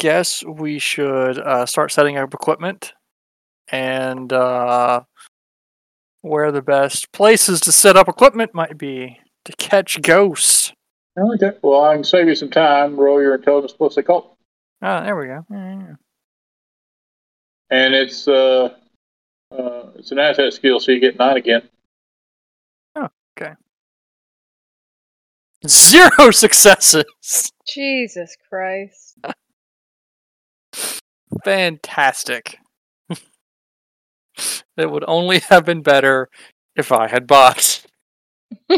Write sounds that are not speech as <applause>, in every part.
guess we should uh, start setting up equipment and uh, where the best places to set up equipment might be to catch ghosts. Okay. Well, I can save you some time. Roll your intelligence plus occult. Ah, there we go. Yeah, yeah, yeah. and it's uh, uh, it's an asset skill, so you get nine again. Oh, okay. Zero <laughs> successes. Jesus Christ. Fantastic. <laughs> it would only have been better if I had bots. <laughs>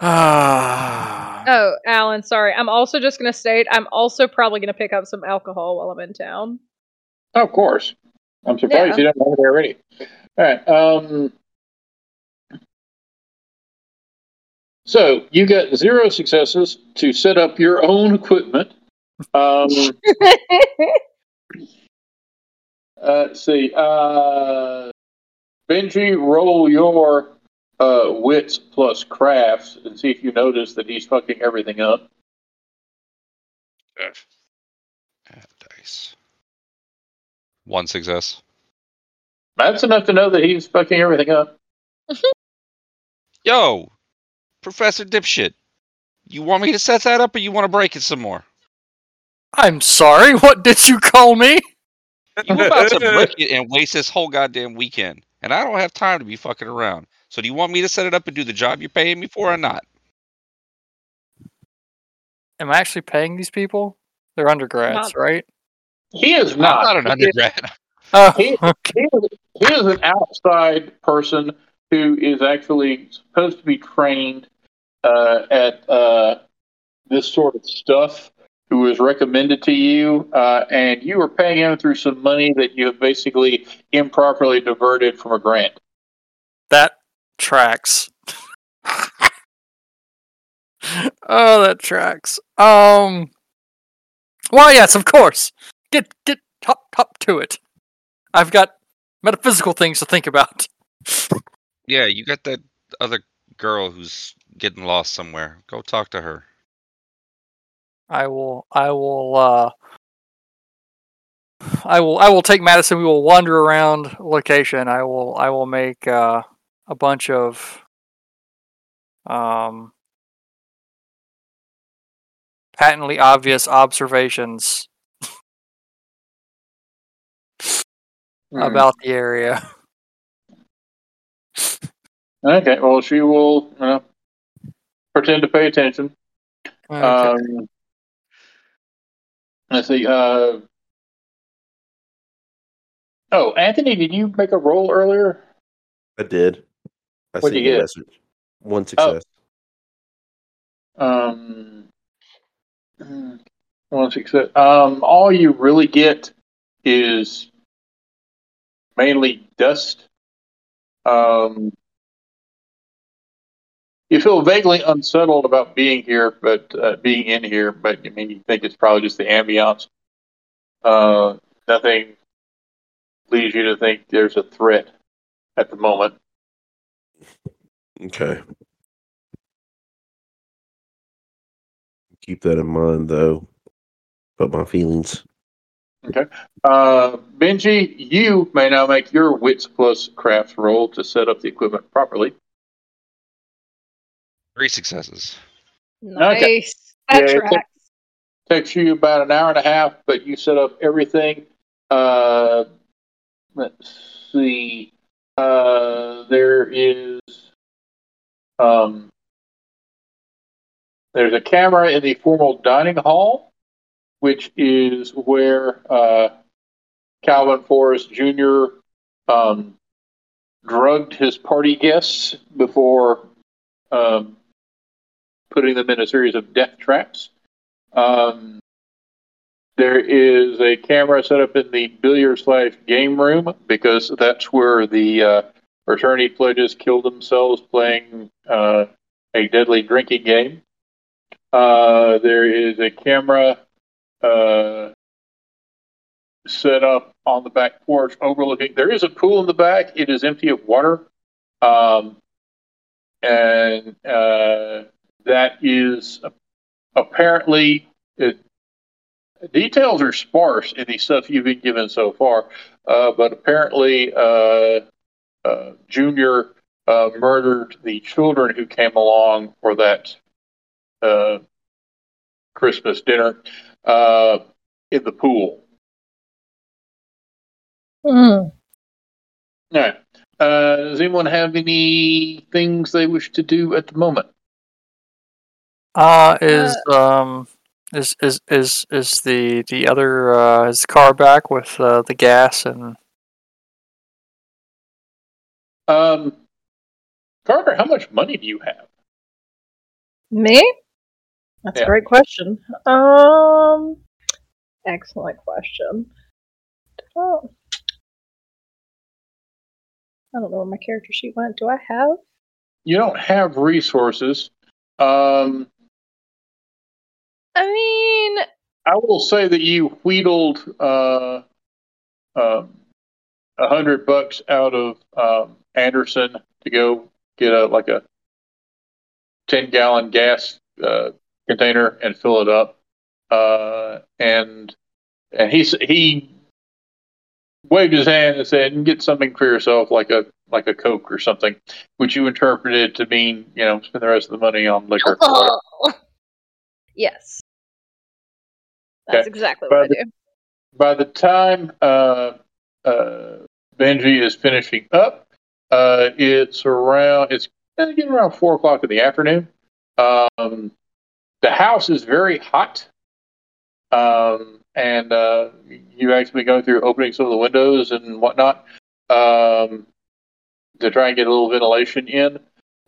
Ah. <sighs> oh, Alan, sorry. I'm also just going to state I'm also probably going to pick up some alcohol while I'm in town. Of course. I'm surprised Yeah. you don't have it already. All right. Um, so you got zero successes to set up your own equipment. Um, <laughs> uh, let's see. Uh, Benji, roll your uh, wits plus crafts and see if you notice that he's fucking everything up. Add dice. One success. That's enough to know that he's fucking everything up. Yo, Professor Dipshit. You want me to set that up or you want to break it some more? I'm sorry, what did you call me? You about to <laughs> break it and waste this whole goddamn weekend. And I don't have time to be fucking around. So do you want me to set it up and do the job you're paying me for or not? Am I actually paying these people? They're undergrads, Not- right? He is I'm not. not an He is- undergrad. Oh, He- okay. he is, he is an outside person who is actually supposed to be trained uh, at uh, this sort of stuff, who is recommended to you, uh, and you are paying him through some money that you have basically improperly diverted from a grant. That tracks. <laughs> oh, that tracks. Um. Well, yes, of course. Get get hop hop to it. I've got metaphysical things to think about. <laughs> Yeah, you got that other girl who's getting lost somewhere. Go talk to her. I will. I will. uh I will. I will take Madison. We will wander around location. I will. I will make uh, a bunch of um patently obvious observations Hmm. about the area. <laughs> Okay, well, she will uh, pretend to pay attention. Okay. Um, let's see. Uh, oh, Anthony, did you make a roll earlier? I did. I What'd sent you you a get? message. One success. Um, mm, one success. Um, all you really get is mainly dust. Um, you feel vaguely unsettled about being here, but uh, being in here, but I mean, you think it's probably just the ambiance. Uh, nothing leads you to think there's a threat at the moment. Okay. Keep that in mind, though. But my feelings. Okay. Uh, Benji, you may now make your wits plus crafts roll to set up the equipment properly. Three successes. Nice. That Yeah, it's a- Takes you about an hour and a half, but you set up everything. Uh, let's see. Uh, there is um, there's a camera in the formal dining hall, which is where uh, Calvin Forrest Jr. Um, drugged his party guests before um, putting them in a series of death traps. Um, there is a camera set up in the billiard slash game room because that's where the uh, fraternity pledges kill themselves playing uh, a deadly drinking game. Uh, there is a camera uh, set up on the back porch overlooking. There is a pool in the back. It is empty of water. Um, and uh, that is apparently it, details are sparse in the stuff you've been given so far, uh, but apparently uh, uh, Junior uh, murdered the children who came along for that uh, Christmas dinner uh, in the pool. Hmm. All right. Uh, does anyone have any things they wish to do at the moment? Uh, is um is is is is the the other uh is the car back with uh, the gas and Um, Carter, how much money do you have? Me? That's Yeah. a great question. Um, excellent question. Oh. I don't know where my character sheet went. Do I have? You don't have resources. Um, I mean, I will say that you wheedled uh, um, a hundred bucks out of um, Anderson to go get a like a ten gallon gas uh, container and fill it up, uh, and and he he waved his hand and said, "Get something for yourself, like a like a Coke or something," which you interpreted to mean you know spend the rest of the money on liquor. oh. <laughs> yes, that's Okay. exactly By what I the- do. by the time uh, uh, Benji is finishing up, uh, it's around it's getting around four o'clock in the afternoon. Um, the house is very hot, um, and uh, you actually go through opening some of the windows and whatnot um, to try and get a little ventilation in.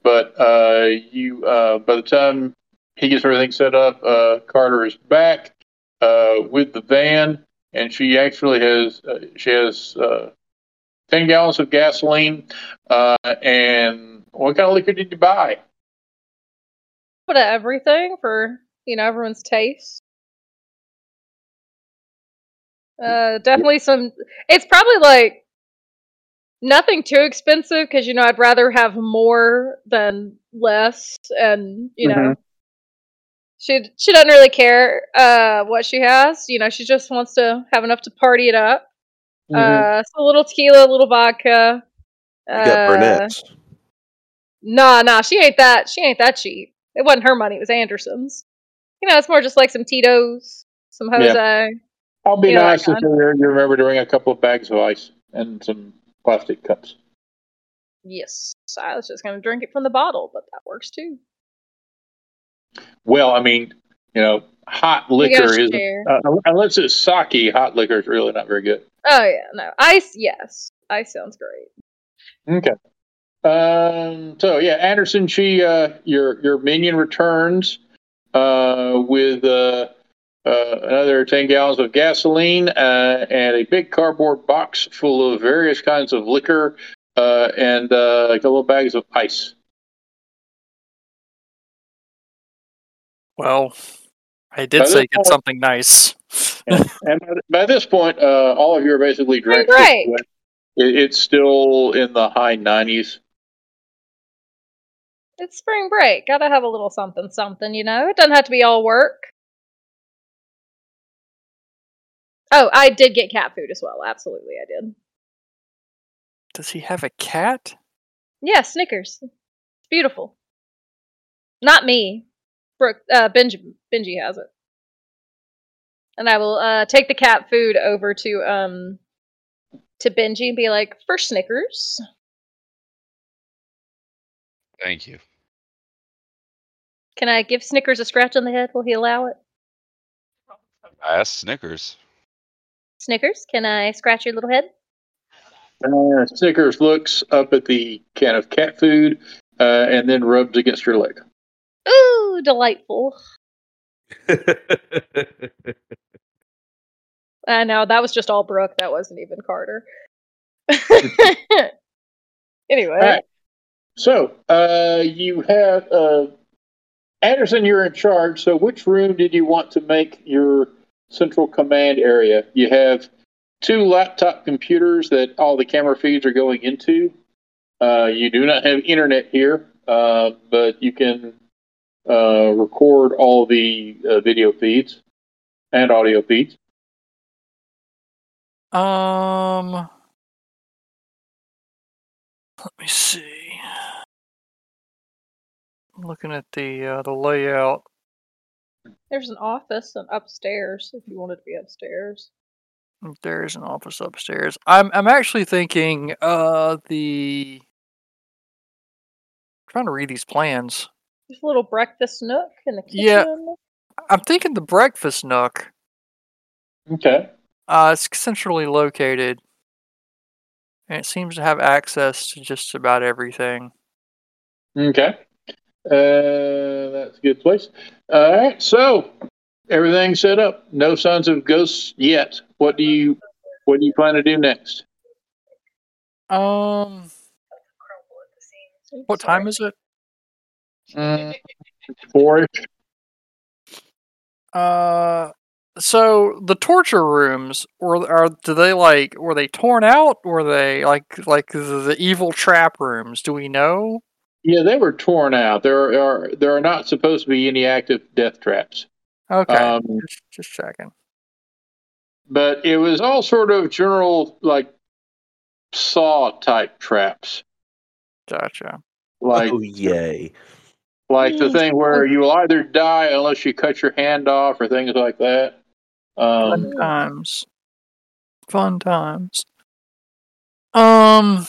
But uh, you, uh, by the time he gets everything set up, uh, Carter is back with the van and she actually has uh, she has uh, ten gallons of gasoline. Uh, and what kind of liquor did you buy? Put everything for you know everyone's taste. Uh, definitely some. It's probably like nothing too expensive because you know I'd rather have more than less, and you know Mhm. She she doesn't really care uh what she has. You know she just wants to have enough to party it up. Uh, so a little tequila, a little vodka. You got uh, Burnett's. Nah, nah, she ain't that. She ain't that cheap. It wasn't her money. It was Anderson's. You know, it's more just like some Tito's, some Yeah. Jose. I'll be You know, nice that if you you remember to bring a couple of bags of ice and some plastic cups. Yes, I was just gonna drink it from the bottle, but that works too. Well, I mean, you know, hot liquor is share. uh, unless it's sake. Hot liquor is really not very good. Oh yeah, no ice. Yes, ice sounds great. Okay. Um, so yeah, Anderson, she uh, your your minion returns uh, with uh, uh, another ten gallons of gasoline uh, and a big cardboard box full of various kinds of liquor uh, and uh, a couple of bags of ice. Well, I did By say get point- something nice. And by, by this point, uh, all of you are basically Spring drenched. break. in sweat. It, it's still in the high nineties. It's spring break. Gotta have a little something, something. You know, it doesn't have to be all work. Oh, I did get cat food as well. Absolutely, I did. Does he have a cat? Yeah, Snickers. It's beautiful. Not me. Brooke, uh, Benji, Benji has it. And I will uh, take the cat food over to um to Benji and be like, for Snickers. Thank you. Can I give Snickers a scratch on the head? Will he allow it? I asked Snickers. Snickers, can I scratch your little head? Uh, Snickers looks up at the can of cat food uh, and then rubs against your leg. Ooh, delightful. I know that was just all Brooke. That wasn't even Carter. <laughs> anyway, right. So uh, you have uh, Anderson. You're in charge. So which room did you want to make your central command area? You have two laptop computers that all the camera feeds are going into. Uh, you do not have internet here. uh, but you can uh, record all the uh, video feeds and audio feeds. Um, let me see. I'm looking at the uh, the layout. There's an office and upstairs if you wanted to be upstairs. There's an office upstairs. I'm I'm actually thinking uh the trying to read these plans. There's a little breakfast nook in the kitchen. Yeah. I'm thinking the breakfast nook. Okay. Uh, it's centrally located, and it seems to have access to just about everything. Okay. Uh, that's a good place. All right. So everything's set up. No signs of ghosts yet. What do you What do you plan to do next? Um, what time is it? Mm, four. Uh, so the torture rooms were are do they like were they torn out? Were they like like the, the evil trap rooms? Do we know? Yeah, they were torn out. There are there are not supposed to be any active death traps. Okay, Um, just, just checking. but it was all sort of general like saw type traps. Gotcha. Like oh yay! Like the thing where you will either die unless you cut your hand off or things like that. Um, Fun times. Fun times. Um.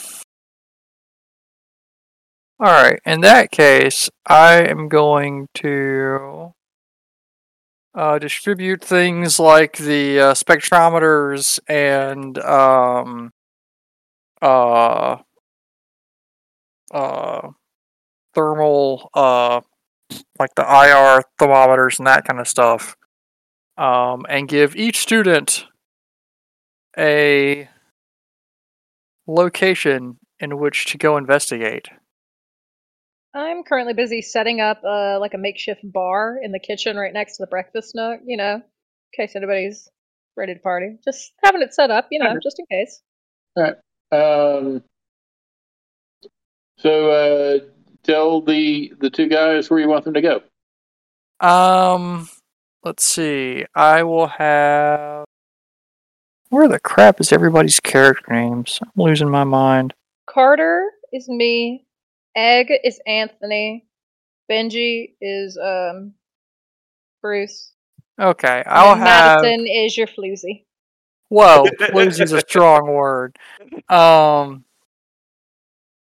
All right. In that case, I am going to uh, distribute things like the uh, spectrometers and um, uh, uh, thermal, uh, like the IR thermometers and that kind of stuff um, and give each student a location in which to go investigate. I'm currently busy setting up uh, like a makeshift bar in the kitchen right next to the breakfast nook, you know, in case anybody's ready to party. Just having it set up, you know, Okay. just in case. All right. um, so uh, tell the the two guys where you want them to go. Um, let's see. I will have. Where the crap is everybody's character names? I'm losing my mind. Carter is me. Egg is Anthony. Benji is um Bruce. Okay, I'll then have. Madison is your floozy. Whoa, floozy's a strong word. Um,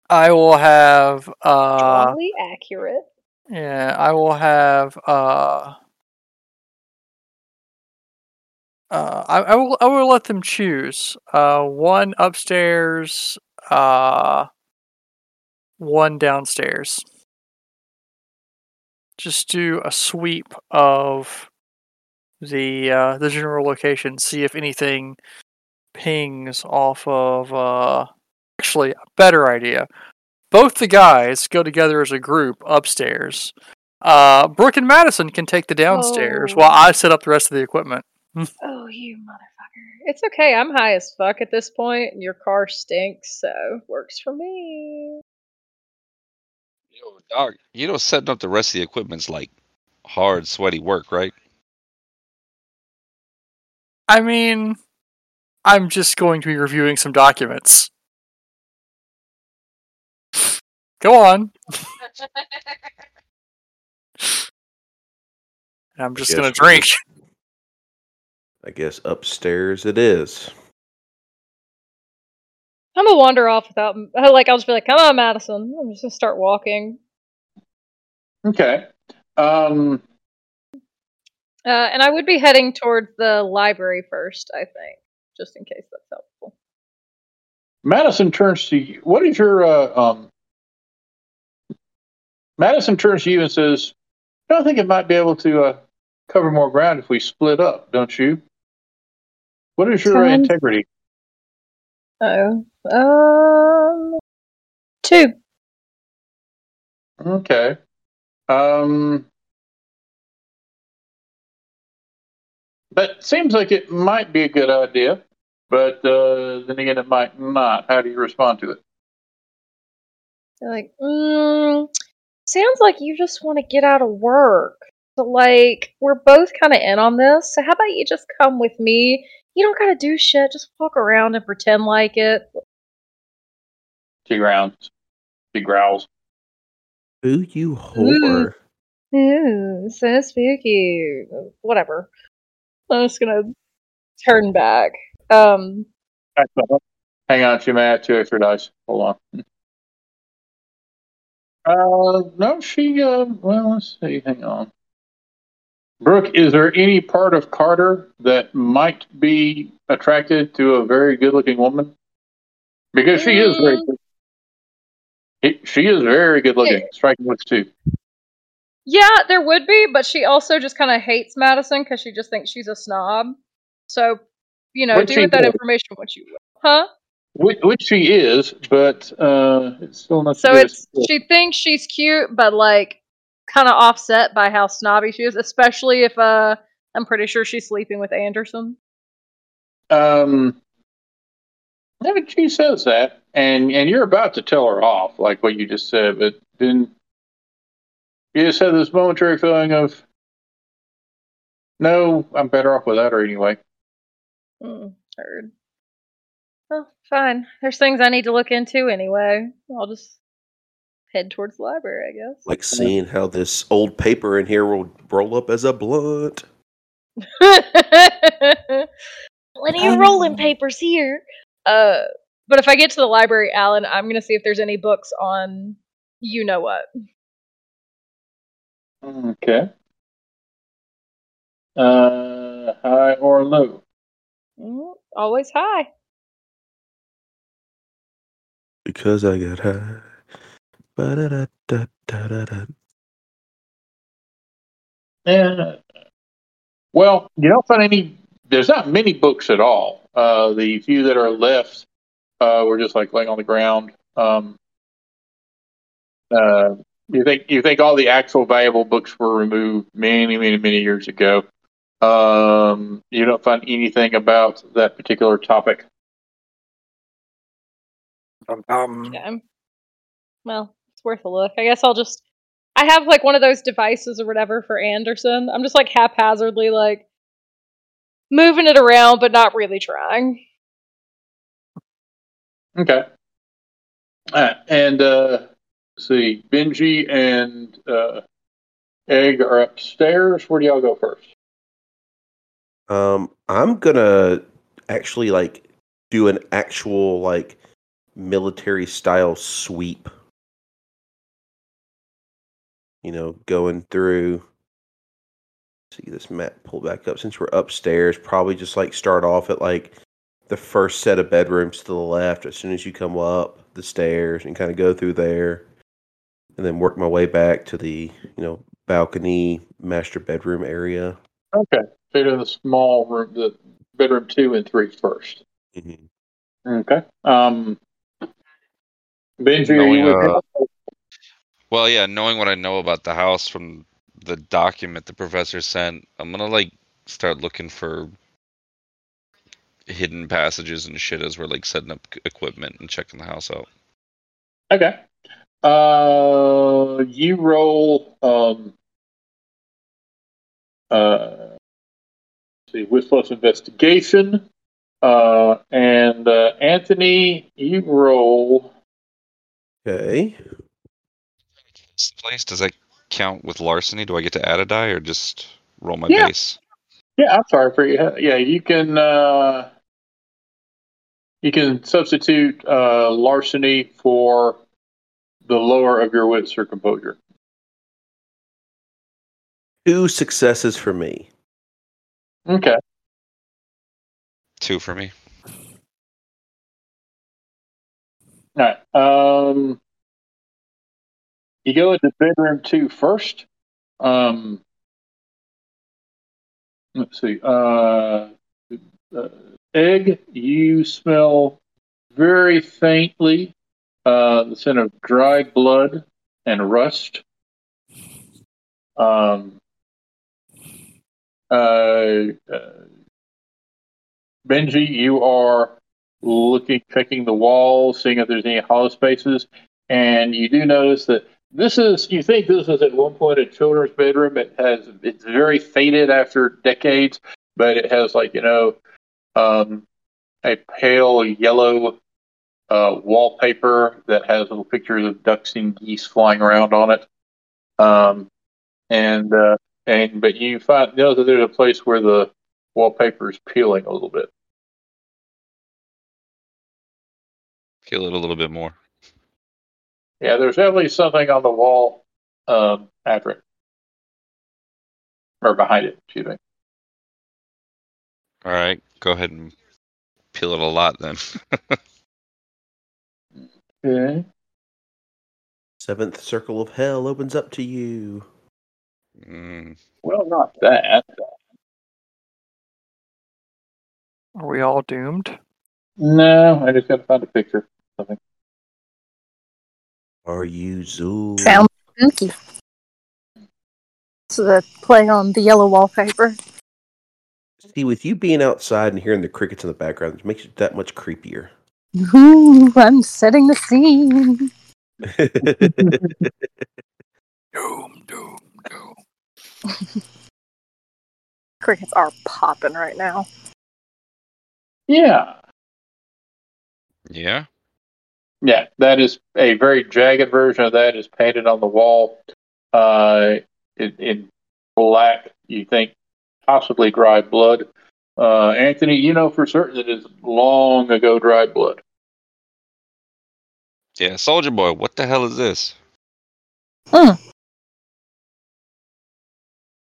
I will have. Uh, Strongly accurate. Yeah, I will have uh uh I, I will I will let them choose. Uh one upstairs, uh one downstairs. Just do a sweep of the uh the general location, see if anything pings off of uh actually a better idea both the guys go together as a group upstairs. Uh, Brooke and Madison can take the downstairs Oh. while I set up the rest of the equipment. <laughs> Oh, you motherfucker. It's okay. I'm high as fuck at this point, and your car stinks, so works for me. Yo, dog, you know, setting up the rest of the equipment's like hard, sweaty work, right? I mean, I'm just going to be reviewing some documents. Go on. And <laughs> I'm just gonna drink. I guess upstairs it is. I'm gonna wander off without, like, I'll just be like, come on, Madison. I'm just gonna start walking. Okay. Um, Uh, and I would be heading towards the library first, I think, just in case that's helpful. Madison turns to you. What is your uh, um? Madison turns to you and says, "I think it might be able to uh, cover more ground if we split up, don't you? What is your uh, integrity? Oh. Um. Two. Okay. Um, that seems like it might be a good idea, but uh, then again, it might not. How do you respond to it? They're like, mm, sounds like you just want to get out of work. So, like, we're both kind of in on this. So, how about you just come with me? You don't gotta do shit. Just walk around and pretend like it. She grounds. She growls. Ooh, you whore. Ooh, so spooky. Whatever. I'm just gonna turn back. Um, Hang on, she may have two extra dice. Hold on. Uh, no, she, uh, well, let's see. Hang on. Brooke, is there any part of Carter that might be attracted to a very good looking woman? Because she is very Mm. good. It- She is very good looking. Striking looks too. yeah, there would be, but she also just kind of hates Madison because she just thinks she's a snob. So, you know, What'd do with that do? information what you will. Huh? Which, which she is, but uh, it's still not. So it's she thinks she's cute, but like kind of offset by how snobby she is, especially if uh I'm pretty sure she's sleeping with Anderson. Um, I she says that, and and you're about to tell her off, like what you just said, but then you just had this momentary feeling of, no, I'm better off without her anyway. Mm, heard. Well, fine. There's things I need to look into anyway. I'll just head towards the library, I guess. Like seeing how this old paper in here will roll up as a blunt. <laughs> Plenty of rolling papers here. Uh, but if I get to the library, Alan, I'm gonna see if there's any books on you know what. Okay. Uh, high or low? Mm, always high. Because I got high. Ba-da-da-da-da-da-da. Yeah. Well, you don't find any. There's not many books at all. Uh, the few that are left uh, were just like laying on the ground. Um, uh, you think you think all the actual valuable books were removed many, many, many years ago. Um, you don't find anything about that particular topic. Um, Okay. Well, it's worth a look. I guess I'll just. I have like one of those devices or whatever for Anderson. I'm just like haphazardly like moving it around, but not really trying. Okay. All right, and uh, let's see, Benji and uh, Egg are upstairs. Where do y'all go first? Um, I'm gonna actually like do an actual like military style sweep. You know, going through. See this map pull back up since we're upstairs. Probably just like start off at like the first set of bedrooms to the left as soon as you come up the stairs and kind of go through there, and then work my way back to the you know balcony master bedroom area. Okay. So you're in the small room, the bedroom two and three first. Mhm. Okay. Um, Benji, are Knowing, you uh. Well, yeah, knowing what I know about the house from the document the professor sent, I'm gonna like start looking for hidden passages and shit as we're like setting up equipment and checking the house out. Okay. Uh, you roll. Um, uh, let's see, wits plus investigation. Uh, and uh, Anthony, you roll. Okay. This place does that count with larceny? Do I get to add a die or just roll my Yeah. base? Yeah, I'm sorry for you. Yeah, you can. Uh, you can substitute uh, larceny for the lower of your wits or composure. Two successes for me. Okay. Two for me. All right. Um, you go into bedroom two first. Um, let's see. Uh, uh, egg, you smell very faintly uh, the scent of dried blood and rust. Um, uh, uh, Benji, you are looking, checking the walls, seeing if there's any hollow spaces, and you do notice that this is you think this is at one point a children's bedroom. It has it's very faded after decades, but it has like you know um, a pale yellow uh, wallpaper that has little pictures of ducks and geese flying around on it. Um, and uh, and but you find know that there's a place where the wallpaper is peeling a little bit. Kill it a little bit more. Yeah, there's definitely something on the wall um, after it. Or behind it, excuse me. All right, go ahead and peel it a lot then. <laughs> Okay. Seventh circle of hell opens up to you. mm, Well, not that. Are we all doomed? No, I just got to find a picture. Are you Zuul? Found spooky. So the play on the yellow wallpaper. See, with you being outside and hearing the crickets in the background, it makes it that much creepier. Ooh, I'm setting the scene. <laughs> Doom, doom, doom. <laughs> Crickets are popping right now. Yeah. yeah. Yeah, that is a very jagged version of that is painted on the wall uh, in, in black. You think possibly dried blood. Uh, Anthony, you know for certain that it's long ago dried blood. Yeah, Soldier Boy, what the hell is this?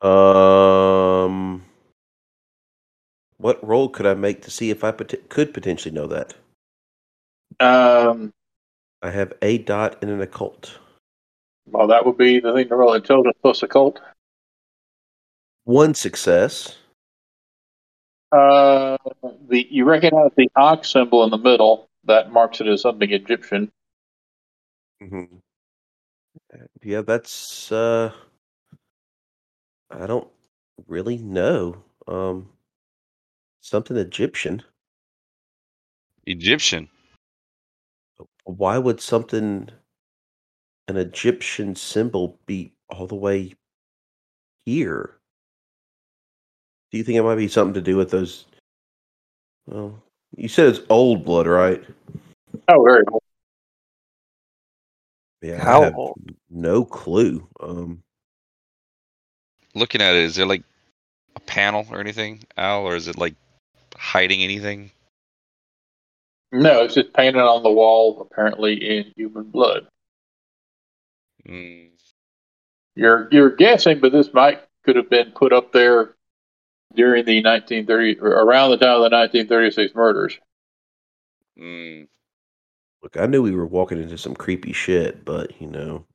um, what role could I make to see if I pot- could potentially know that? Um, I have a dot in an occult. well, that would be the thing to roll intelligence plus occult. One success. Uh, the you recognize the ankh symbol in the middle that marks it as something Egyptian. hmm Yeah, that's. uh I don't really know. Um, something Egyptian. Egyptian. Why would something, an Egyptian symbol, be all the way here? Do you think it might be something to do with those? Well, you said it's old blood, right? Oh, very cool. Yeah, I How have old? no clue. Um, Looking at it, is there like a panel or anything, Al, or is it like hiding anything? No, it's just painted on the wall, apparently in human blood. Mm, You're you're guessing, but this might could have been put up there during the 1930 or around the time of the 1936 murders. mm. look, I knew we were walking into some creepy shit, but you know,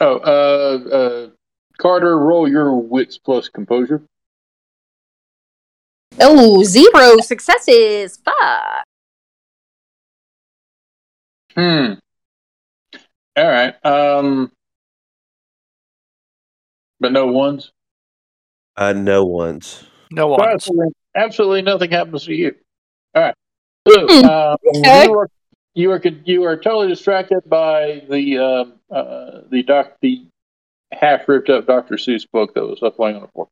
Oh, uh, uh, Carter, roll your wits plus composure. Oh, zero successes. Fuck. Hmm. All right. Um, but no ones. Uh, no ones. No one. Absolutely, absolutely nothing happens to you. All right. So um, okay. you are you are you are totally distracted by the um, uh, the doc the half ripped up Dr. Seuss book that was up laying on the floor.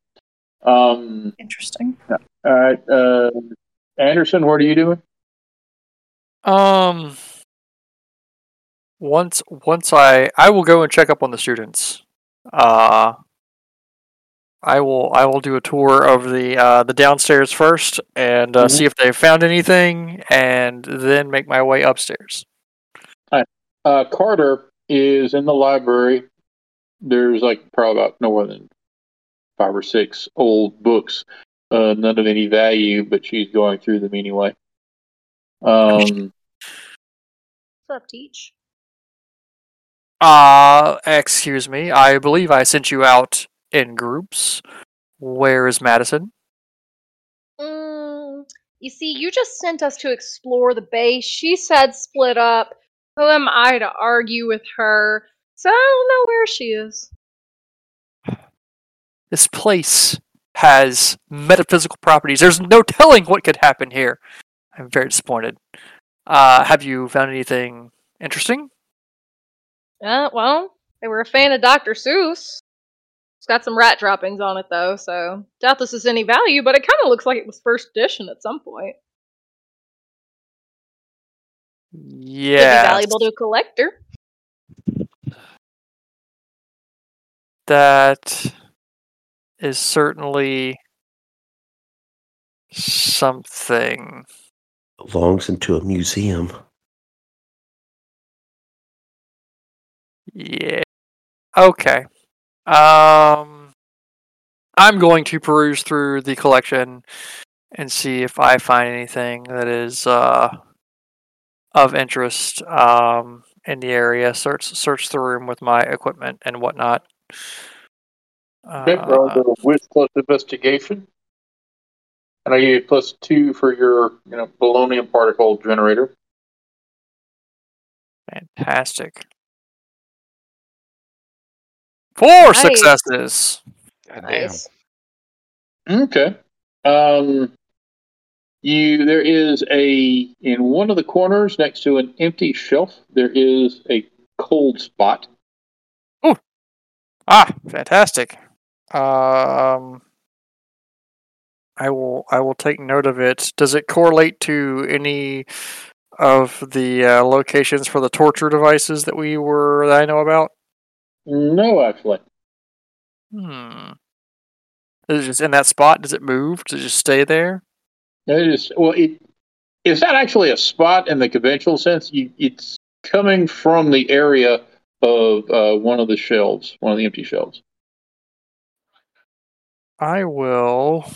Um. Interesting. All right. Uh, Anderson, what are you doing? Um. Once, once I, I will go and check up on the students. Uh. I will, I will do a tour of the uh, the downstairs first and uh, Mhm. see if they found anything, and then make my way upstairs. Uh, Carter is in the library. There's like probably about no more than five or six old books, uh, none of any value, but she's going through them anyway. Um, What's up, Teach? Uh, excuse me. I believe I sent you out in groups. Where is Madison? Mm, you see, you just sent us to explore the base. She said split up. Who am I to argue with her? So I don't know where she is. This place has metaphysical properties. There's no telling what could happen here. I'm very disappointed. Uh, have you found anything interesting? Uh, well, they were a fan of Dr. Seuss. It's got some rat droppings on it though, so doubt this is any value, but it kind of looks like it was first edition at some point. Yeah, valuable to a collector. that is certainly something. Belongs into a museum. Yeah. Okay. Um, I'm going to peruse through the collection and see if I find anything that is uh of interest um in the area. Search search the room with my equipment and whatnot. Okay, roll Uh, the wit plus investigation. And I give you plus two for your, you know, polonium particle generator. fantastic. Four Nice. successes. God damn. Nice. Okay. Um, you there is a in one of the corners next to an empty shelf. There is a cold spot. Ooh. Ah, fantastic. Um, I will I will take note of it. Does it correlate to any of the uh, locations for the torture devices that we were that I know about? No, actually. Hmm. Is it just in that spot? Does it move? Does it just stay there? It is well. It it's not actually a spot in the conventional sense. You, it's coming from the area of uh, one of the shelves, one of the empty shelves. I will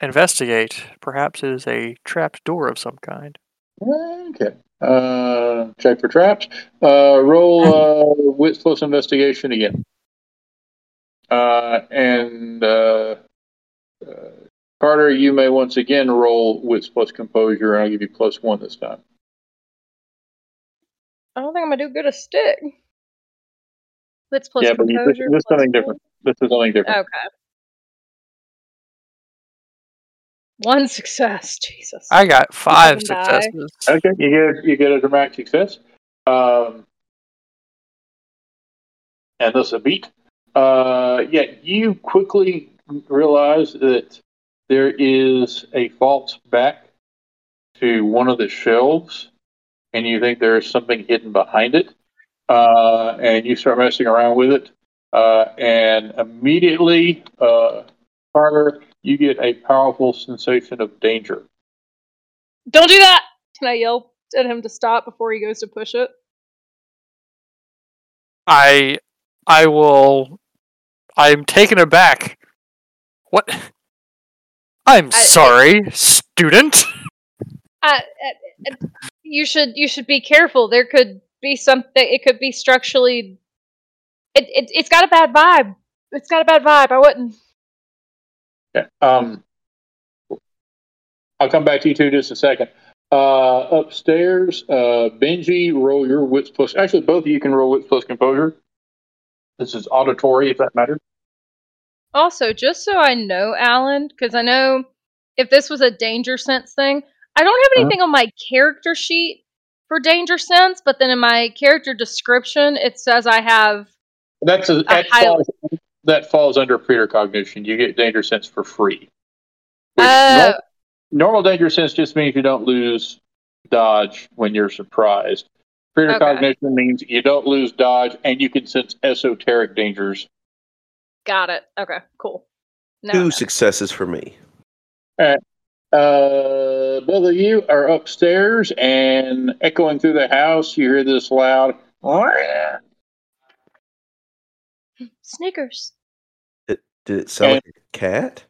investigate. Perhaps it is a trapped door of some kind. Okay. Uh, check for traps. Uh, roll uh, wits plus investigation again. Uh, and uh, uh, Carter, you may once again roll wits plus composure, and I'll give you plus one this time. I don't think I'm gonna do good a stick. Wits plus yeah, but you, this, composure. this is plus something different. This is something different. Okay. One success. Jesus. I got five can die. successes. Okay, you get you get a dramatic success. Um, and this a beat. Uh, yeah, you quickly realize that there is a false back to one of the shelves, and you think there is something hidden behind it. Uh, and you start messing around with it, uh, and immediately, uh, Carter, you get a powerful sensation of danger. Don't do that! Can I yell at him to stop before he goes to push it? I I will I'm taken aback. What? I'm I- sorry, student. Uh, uh, uh, you should you should be careful. There could be something. It could be structurally. It, it it's got a bad vibe. It's got a bad vibe. I wouldn't. Okay. Um, I'll come back to you two in just a second. Uh, upstairs, uh, Benji, roll your wits plus. Actually, both of you can roll wits plus composure. This is auditory, if that matters. Also, just so I know, Alan, because I know if this was a danger sense thing, I don't have Uh-huh. anything on my character sheet for danger sense, but then in my character description, it says I have. That's a, that, high- that falls under precognition. You get danger sense for free. Which Uh, nor- normal danger sense just means you don't lose dodge when you're surprised. Precognition means you don't lose dodge and you can sense esoteric dangers. got it. Okay, cool. No, Two successes for me. Uh, both of you are upstairs and echoing through the house. You hear this loud. Snickers. Did it sound And- like a cat?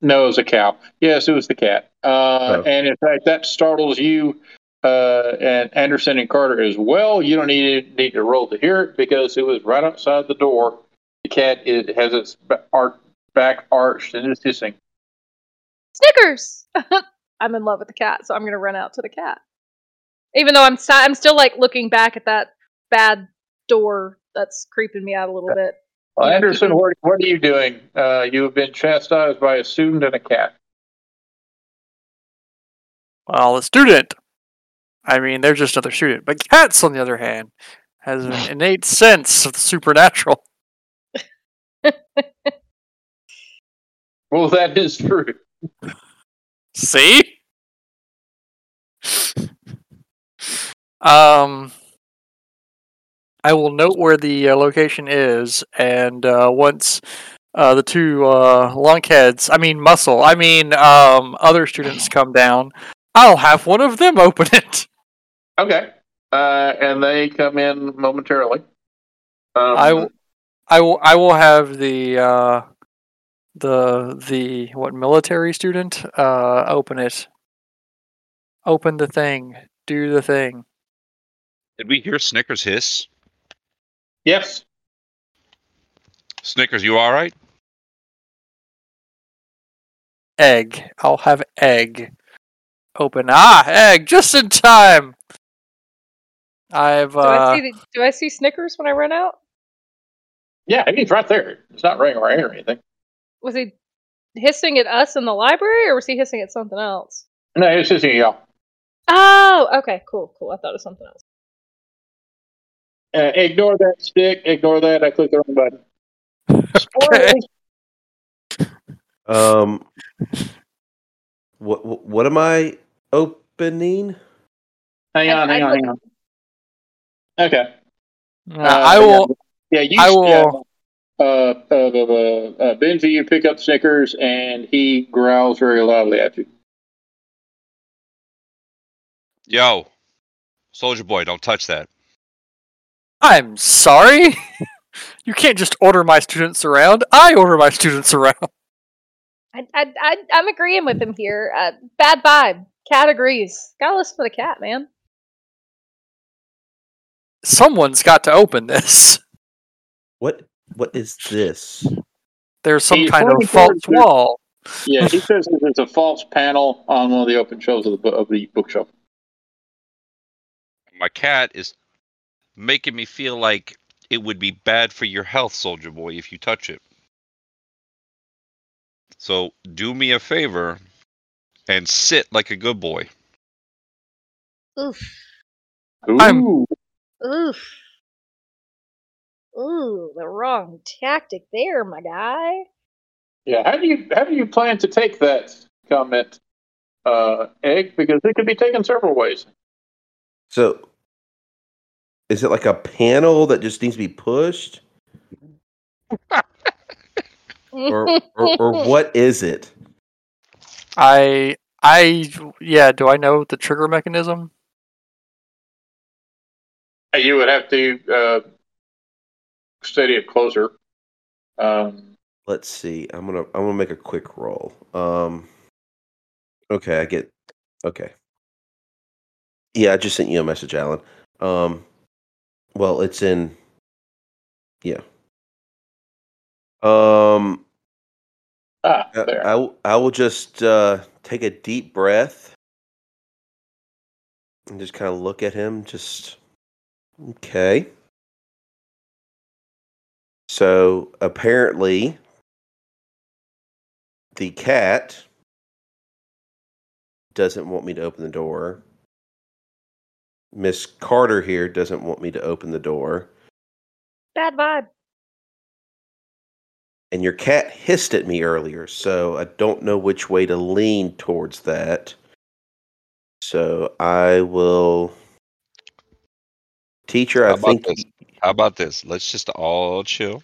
No, it was a cow. Yes, it was the cat. Uh, Oh. And in fact, that startles you uh, and Anderson and Carter as well. You don't need need to roll to hear it because it was right outside the door. The cat it has its back arched and it's hissing. Snickers. <laughs> I'm in love with the cat, so I'm gonna run out to the cat. Even though I'm si- I'm still like looking back at that bad door that's creeping me out a little bit. Well, Yeah, Anderson, keeping- what, what are you doing? Uh, you have been chastised by a student and a cat. Well, a student. I mean, they're just another student. But cats, on the other hand, has an <laughs> innate sense of the supernatural. <laughs> Well, that is true. See? <laughs> um, I will note where the uh, location is, and uh, once uh, the two uh, lunkheads, I mean muscle, I mean um, other students come down, I'll have one of them <laughs> open it. Okay. Uh, and they come in momentarily. Um, I will, I will, will have the uh, the the what military student uh, open it. Open the thing. Do the thing. Did we hear Snickers hiss? Yes. Snickers, you all right? Egg. I'll have egg. Open. Ah, egg. Just in time. I've Do I uh, see the, do I see Snickers when I run out? Yeah, he's right there. It's not running away or anything. Was he hissing at us in the library, or was he hissing at something else? No, he's hissing at y'all. Oh, okay, cool, cool. I thought it was something else. Uh, ignore that stick. Ignore that. I clicked the wrong button. Okay. <laughs> Um, what what, what am I opening? Hang on, I- hang I on, hang on. Okay. uh, I will. Yeah, you. I will- Uh, uh, uh, uh, uh, Benji, you pick up Snickers, and he growls very loudly at you. Yo, Soldier Boy, don't touch that. I'm sorry. <laughs> you can't just order my students around. I order my students around. <laughs> I, I, I, I'm agreeing with him here. Uh, bad vibe. Cat agrees. Gotta listen to the cat, man. Someone's got to open this. What what is this? There's some He's kind of false wall. Yeah, he <laughs> says there's a false panel on one of the open shelves of the, bu- of the bookshelf. My cat is making me feel like it would be bad for your health, Soldier Boy, if you touch it. So do me a favor and sit like a good boy. Oof. I'm- Ooh. Oof. Ooh, the wrong tactic there, my guy. Yeah, how do you how do you plan to take that comment, uh, Egg? Because it could be taken several ways. So, is it like a panel that just needs to be pushed, or or, or <laughs> what is it? I I yeah, do I know the trigger mechanism? You would have to uh, study it closer. Um, Let's see. I'm gonna I'm gonna make a quick roll. Um. Okay, I get. Okay. Yeah, I just sent you a message, Alan. Um. Well, it's in. Yeah. Um. ah, I, there. I w- I will just uh, take a deep breath and just kind of look at him. Just okay. So apparently, the cat doesn't want me to open the door. Miss Carter here doesn't want me to open the door. Bad vibe. And your cat hissed at me earlier, so I don't know which way to lean towards that. So I will. Teacher, I How about think. this? How about this? Let's just all chill.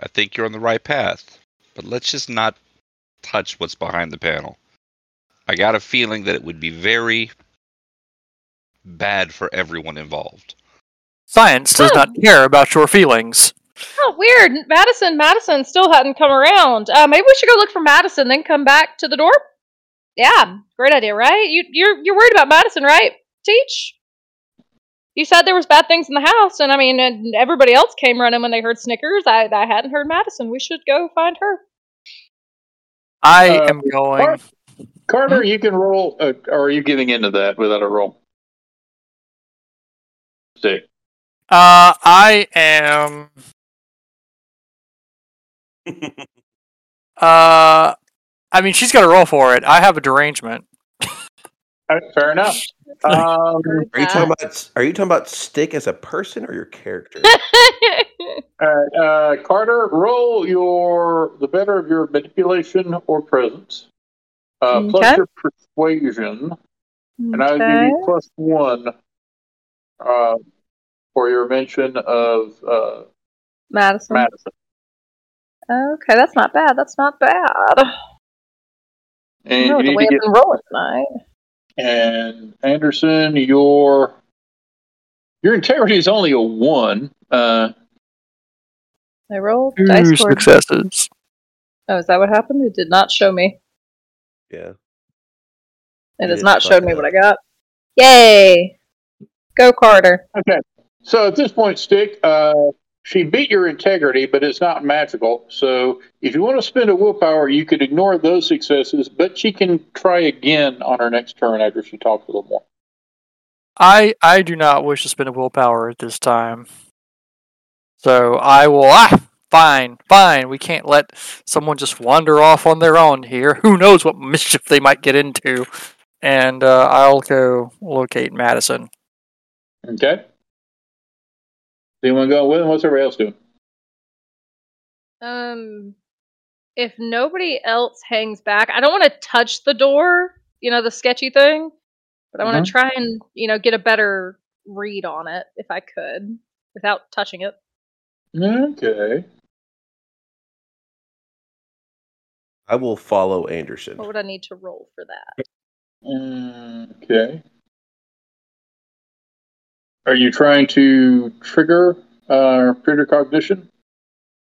I think you're on the right path, but let's just not touch what's behind the panel. I got a feeling that it would be very bad for everyone involved. Science does Oh. not care about your feelings. Oh, weird. Madison, Madison still hadn't come around. Uh, maybe we should go look for Madison, then come back to the door. Yeah, great idea, right? You, you're you're worried about Madison, right? Teach. You said there was bad things in the house, and I mean, and everybody else came running when they heard Snickers. I I hadn't heard Madison. We should go find her. I Uh, am going. Car- Carter, you can roll, uh, or are you giving into that without a roll? Stick. Uh, I am. <laughs> Uh, I mean, she's got to roll for it. I have a derangement. Fair enough. <laughs> Um, Are you talking about are you talking about stick as a person or your character? <laughs> all right, uh, Carter, roll your the better of your manipulation or presence, uh, plus your persuasion, and I'll give you plus one uh, for your mention of uh, Madison. Madison. Okay, that's not bad. That's not bad. And know you the need way to I've been rolling tonight. and Anderson, your your integrity is only a one. Uh, I rolled Two dice cord. successes. Oh, is that what happened? It did not show me. yeah. It It has not showed me what I got. Yay! Go Carter. Okay. So at this point, Stick, uh, she beat your integrity, but it's not magical. So if you want to spend a willpower, you could ignore those successes, but she can try again on her next turn after she talks a little more. I I do not wish to spend a willpower at this time. So I will ah fine, fine. We can't let someone just wander off on their own here. <laughs> Who knows what mischief they might get into. And uh, I'll go locate Madison. Okay. Do you want to go with him? What's everybody else doing? Um, if nobody else hangs back, I don't want to touch the door. You know the sketchy thing, but I want to try and you know get a better read on it if I could without touching it. Okay. I will follow Anderson. What would I need to roll for that? Mm, Okay. Are you trying to trigger uh, cognition?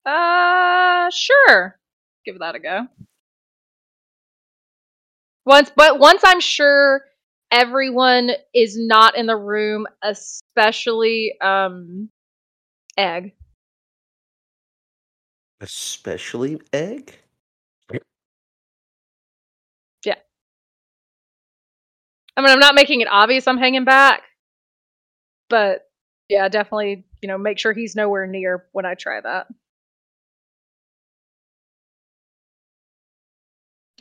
Uh, sure. Give that a go. Once, but once I'm sure everyone is not in the room, especially um, Egg. Especially egg? Yeah. I mean, I'm not making it obvious I'm hanging back, but yeah, definitely, you know, make sure he's nowhere near when I try that.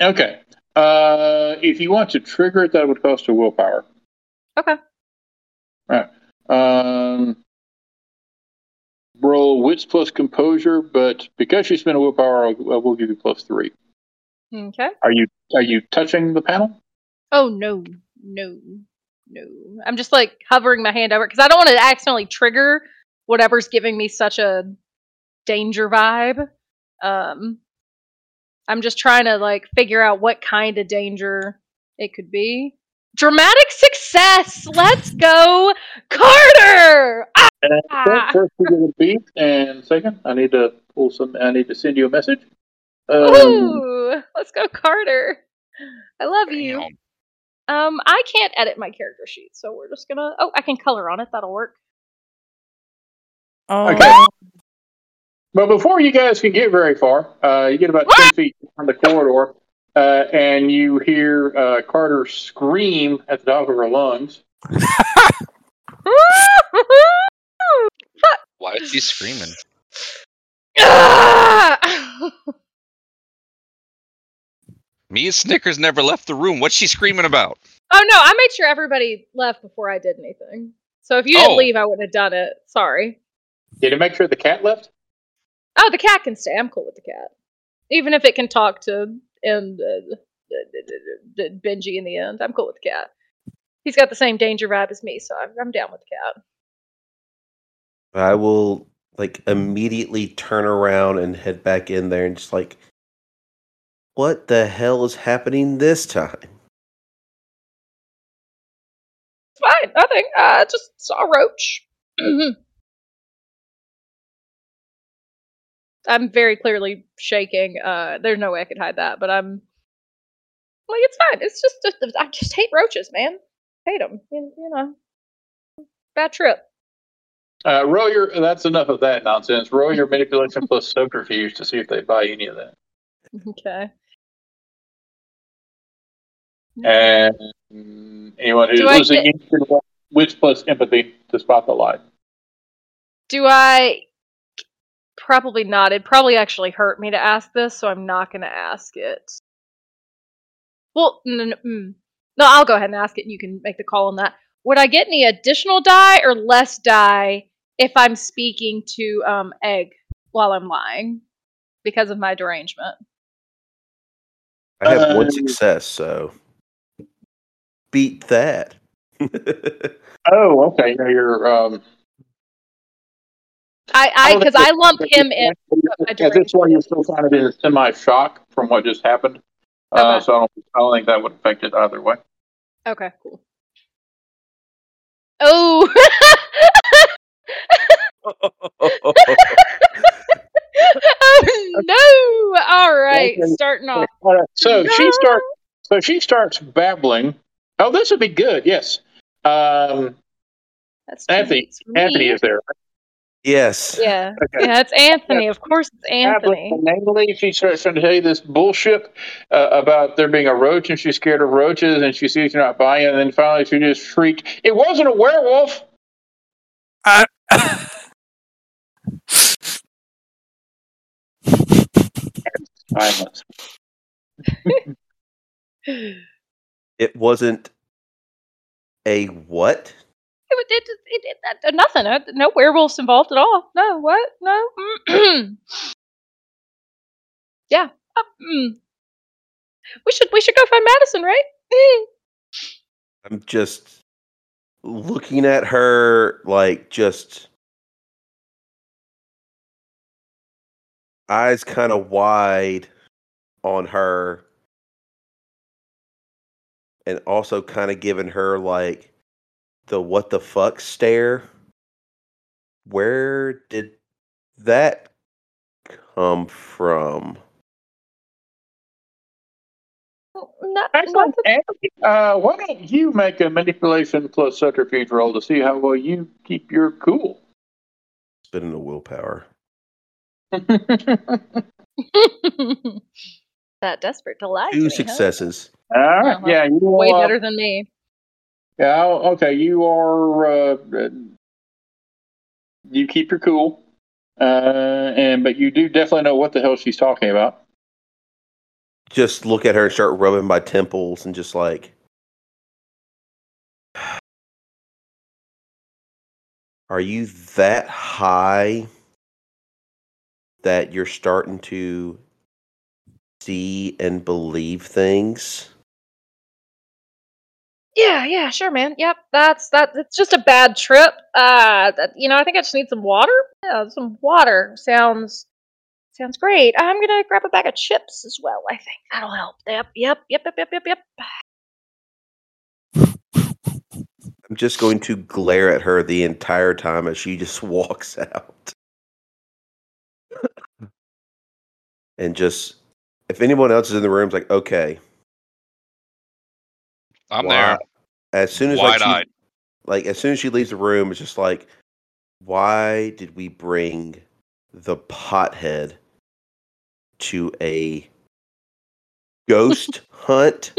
Okay. Uh, if you want to trigger it, that would cost a willpower. Okay. Um, roll wits plus composure, but because you spent a willpower, I'll, I will give you plus three. Okay. Are you are you touching the panel? Oh no, no, no. I'm just like hovering my hand over because I don't want to accidentally trigger whatever's giving me such a danger vibe. Um, I'm just trying to like figure out what kind of danger it could be. Dramatic success. Let's go, Carter. Ah! And first we get a beat, and second, I need to pull some. I need to send you a message. Um, Ooh, let's go, Carter. I love you. Damn. Um, I can't edit my character sheet, so we're just gonna. Oh, I can color on it. That'll work. Okay. But before you guys can get very far, uh, you get about 10 feet down the corridor, uh, and you hear uh, Carter scream at the top of her lungs. <laughs> Why is she screaming? <laughs> <laughs> Me and Snickers never left the room. What's she screaming about? oh no, I made sure everybody left before I did anything. So if you didn't Oh. leave, I wouldn't have done it. Sorry. Did you make sure the cat left? Oh, the cat can stay. I'm cool with the cat, even if it can talk to and uh, uh, Benji in the end. I'm cool with the cat. He's got the same danger vibe as me, so I'm, I'm down with the cat. I will like immediately turn around and head back in there and just like what the hell is happening this time? It's fine. Nothing. I just saw a roach. <clears throat> I'm very clearly shaking. Uh, there's no way I could hide that, but I'm like, it's fine. It's just, just I just hate roaches, man. Hate them. You, you know, bad trip. Uh, roll your. That's enough of that nonsense. Roll your manipulation <laughs> plus subterfuge to see if they buy any of that. Okay. And anyone who's Do I losing get- instant wits plus empathy to spot the lie. Do I? Probably not. It'd probably actually hurt me to ask this, so I'm not going to ask it. Well, n- n- mm. No, I'll go ahead and ask it, and you can make the call on that. Would I get any additional die or less die if I'm speaking to um, Egg while I'm lying because of my derangement? I have one Uh, success, so beat that. Oh, okay. Yeah, you're. Um, I, I, because think I lump him in. my <laughs> At this point, you're still kind of in semi shock from what just happened. Uh, so I don't, I don't think that would affect it either way. Okay, cool. Oh. <laughs> <laughs> oh no! All right, Okay. starting off. So she starts. So she starts babbling. Oh, this would be good. Yes. Um, That's Anthony. beats for me. Anthony is there. yes. Yeah, Okay. yeah, it's Anthony. Of course, it's Anthony. Babbling inanely, she starts trying to tell you this bullshit uh, about there being a roach, and she's scared of roaches, and she sees you're not buying, it, and then finally she just shrieked, "It wasn't a werewolf!" <laughs> Silence. <laughs> <laughs> It wasn't a what? It, it, it, it, nothing. uh, No werewolves involved at all. No, what? No. <clears throat> yeah. uh, mm. We should we should go find Madison, right? Mm. <laughs> I'm just looking at her like just eyes kind of wide on her and also kind of giving her like the what the fuck stare where did that come from Not, Excellent. nothing. Anthony, uh, why don't you make a manipulation plus subterfuge roll to see how well you keep your cool? spinning the willpower <laughs> <laughs> <laughs> that desperate to lie. to two me, huh? successes All right. Uh-huh. Yeah, you are, Way better than me. Yeah. Okay. You are. Uh, uh, you keep your cool, uh, and but you do definitely know what the hell she's talking about. just look at her and start rubbing my temples and just like <sighs> are you that high that you're starting to see and believe things Yeah, yeah, sure, man. Yep, that's that. It's just a bad trip. Uh, that, you know, I think I just need some water. Yeah, some water sounds sounds great. I'm gonna grab a bag of chips as well. I think that'll help. Yep, yep, yep, yep, yep, yep, yep. i'm just going to glare at her the entire time as she just <laughs> walks out <laughs> and just if anyone else is in the room it's like okay I'm why- there. as soon as like, she- like as soon as she leaves the room, it's just like, why did we bring the pothead to a ghost <laughs> hunt?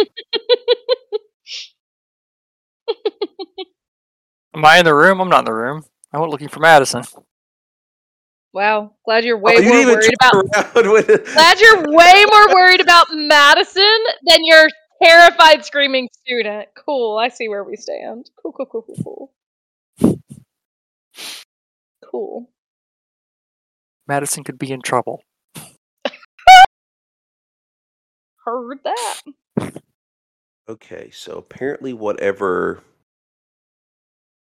Am I in the room? I'm not in the room. I went looking for Madison. Wow, glad you're oh, way Oh, you more didn't even worried about. around <laughs> with Glad you're way more worried about Madison than your terrified screaming student. Cool. I see where we stand. Cool, cool, cool, cool, cool. Cool. Madison could be in trouble. <laughs> Heard that. Okay, so apparently whatever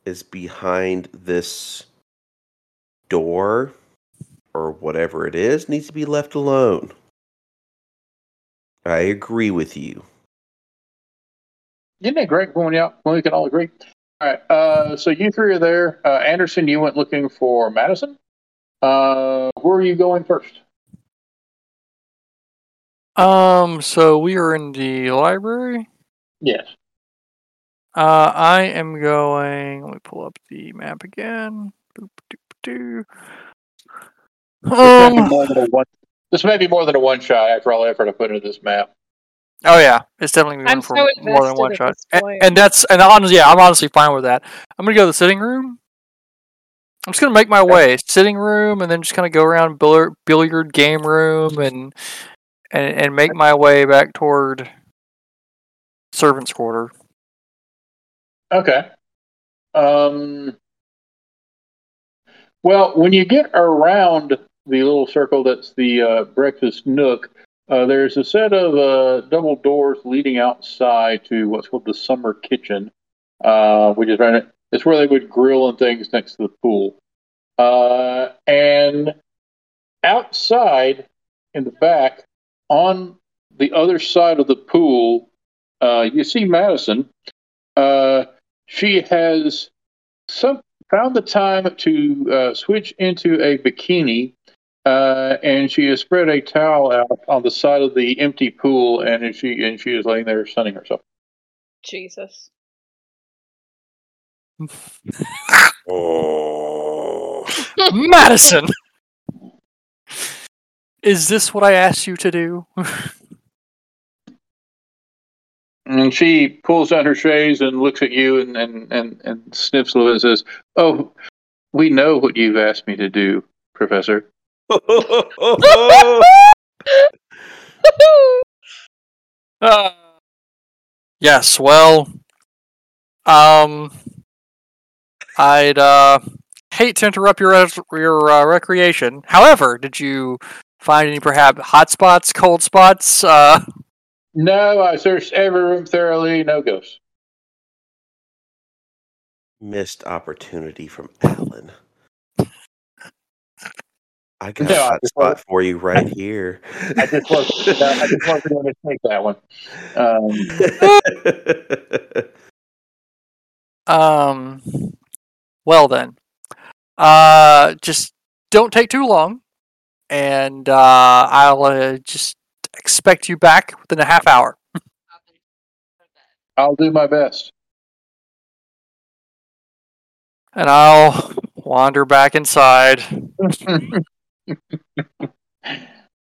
is behind this door or whatever it is needs to be left alone. I agree with you. Isn't it great when, you, when we can all agree? All right. Uh, so you three are there. Uh, Anderson, you went looking for Madison. Uh, where are you going first? Um, so we are in the library. Yes. Uh, I am going. Let me pull up the map again. Boop, doop, doo. This may, be Um. more than a one, this may be more than a one shot after all the effort I put into this map. Oh yeah, it's definitely I'm room for so more than one shot. And, and that's and honestly, yeah, I'm honestly fine with that. I'm gonna go to the sitting room. I'm just gonna make my way sitting room, and then just kind of go around billiard, billiard game room, and and and make my way back toward servants' quarter. Okay. Um. Well, when you get around the little circle that's the uh, breakfast nook, uh, there's a set of uh, double doors leading outside to what's called the summer kitchen, uh, which is right. It's where they would grill and things next to the pool. Uh, and outside in the back, on the other side of the pool, uh, you see Madison. She has some found the time to uh, switch into a bikini, uh, and she has spread a towel out on the side of the empty pool, and she and she is laying there sunning herself. Jesus. Oh. <laughs> Madison! Is this what I asked you to do? <laughs> And she pulls down her shades and looks at you and, and, and, and sniffs a little and says, Oh, we know what you've asked me to do, Professor. Uh, <laughs> yes, well, um, I'd uh, hate to interrupt your your uh, recreation. However, did you find any perhaps hot spots, cold spots? Uh, No, I searched every room thoroughly, no ghosts. Missed opportunity from Alan. I got No, a I hot spot wanted- for you right here. <laughs> I just wasn't, no, I just wasn't going to take that one. Um, <laughs> um, well then, uh, just don't take too long, and uh, I'll uh, just expect you back within a half hour. I'll do my best. And I'll wander back inside. <laughs>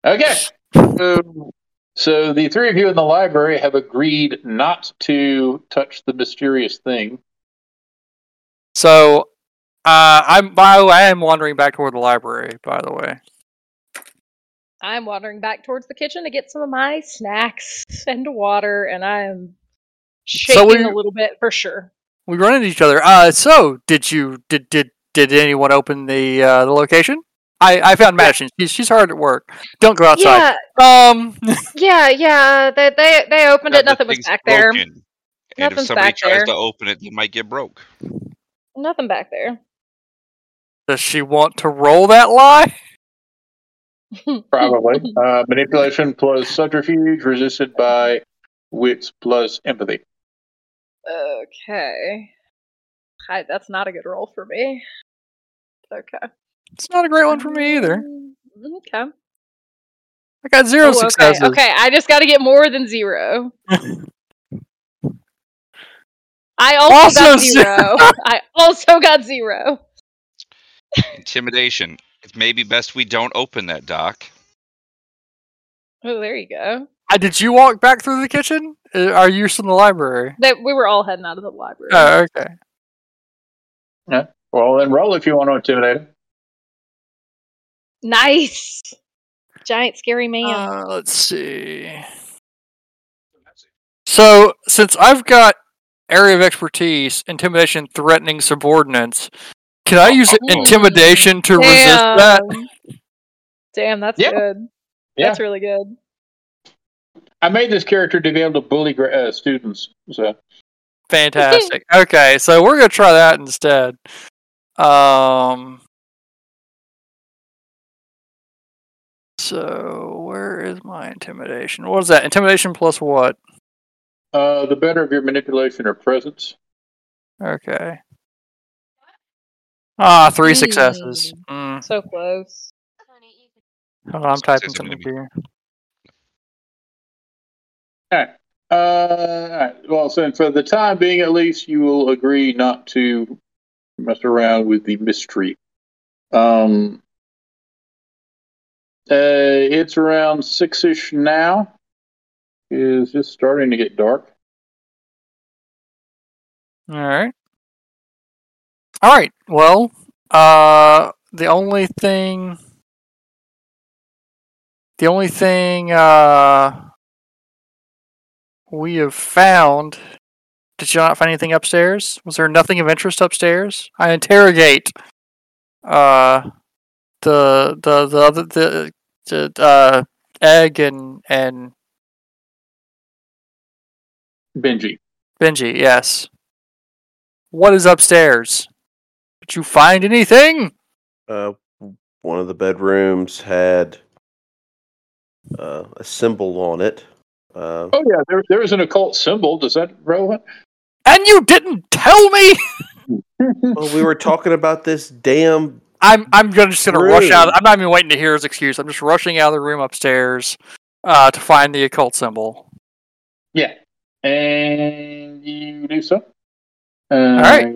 Okay. So, so the three of you in the library have agreed not to touch the mysterious thing. So, uh, I'm by the way, I am wandering back toward the library. By the way, I'm wandering back towards the kitchen to get some of my snacks and water, and I am shaking we- a little bit for sure. we run into each other. Uh, so did you did did did anyone open the uh, the location? I I found Madison. She's she's hard at work. Don't go outside. Yeah, Um, <laughs> yeah, yeah. They they, they opened Yeah, it. Nothing was thing's back there. broken. And if somebody tries there. to open it, they might get broke. Nothing back there. does she want to roll that lie? <laughs> Probably. uh, manipulation plus subterfuge resisted by wits plus empathy. Okay. Hi, that's not a good roll for me. Okay. It's not a great one for me either. Mm, Okay. I got zero Oh, okay. successes. Okay, I just got to get more than zero. <laughs> I also, Also got zero. zero. I also got zero. Intimidation. It may be best we don't open that dock. Oh, there you go. Uh, did you walk back through the kitchen? Uh, are you still in the library? That we were all heading out of the library. Oh, okay. Well, then roll if you want to intimidate him. Nice. Giant scary man. Uh, let's see. So, since I've got area of expertise, intimidation, threatening subordinates, can I use Oh. intimidation to resist that? Damn, that's Yeah. good. Yeah. That's really good. I made this character to be able to bully uh, students. So Fantastic. okay, so we're gonna try that instead. Um. So where is my intimidation? What is that? Intimidation plus what? uh, the better of your manipulation or presence. Okay. Ah, three successes. Mm. So close. Hold on, I'm typing is something gonna here. Uh, all right. Well, so for the time being, at least, you will agree not to mess around with the mystery. Um, uh, it's around six ish now. It's just starting to get dark. All right. All right. Well, uh, the only thing, the only thing uh, we have found Did you not find anything upstairs? Was there nothing of interest upstairs? I interrogate uh the the the other the, the uh egg and and Benji. Benji, yes. What is upstairs? Did you find anything? Uh, one of the bedrooms had uh, a symbol on it. Uh, Oh yeah, there there is an occult symbol. Does that relevant? And you didn't tell me. well, we were talking about this damn. I'm I'm just gonna rush out. I'm not even waiting to hear his excuse. I'm just rushing out of the room upstairs uh, to find the occult symbol. Yeah, and you do so. Uh, right.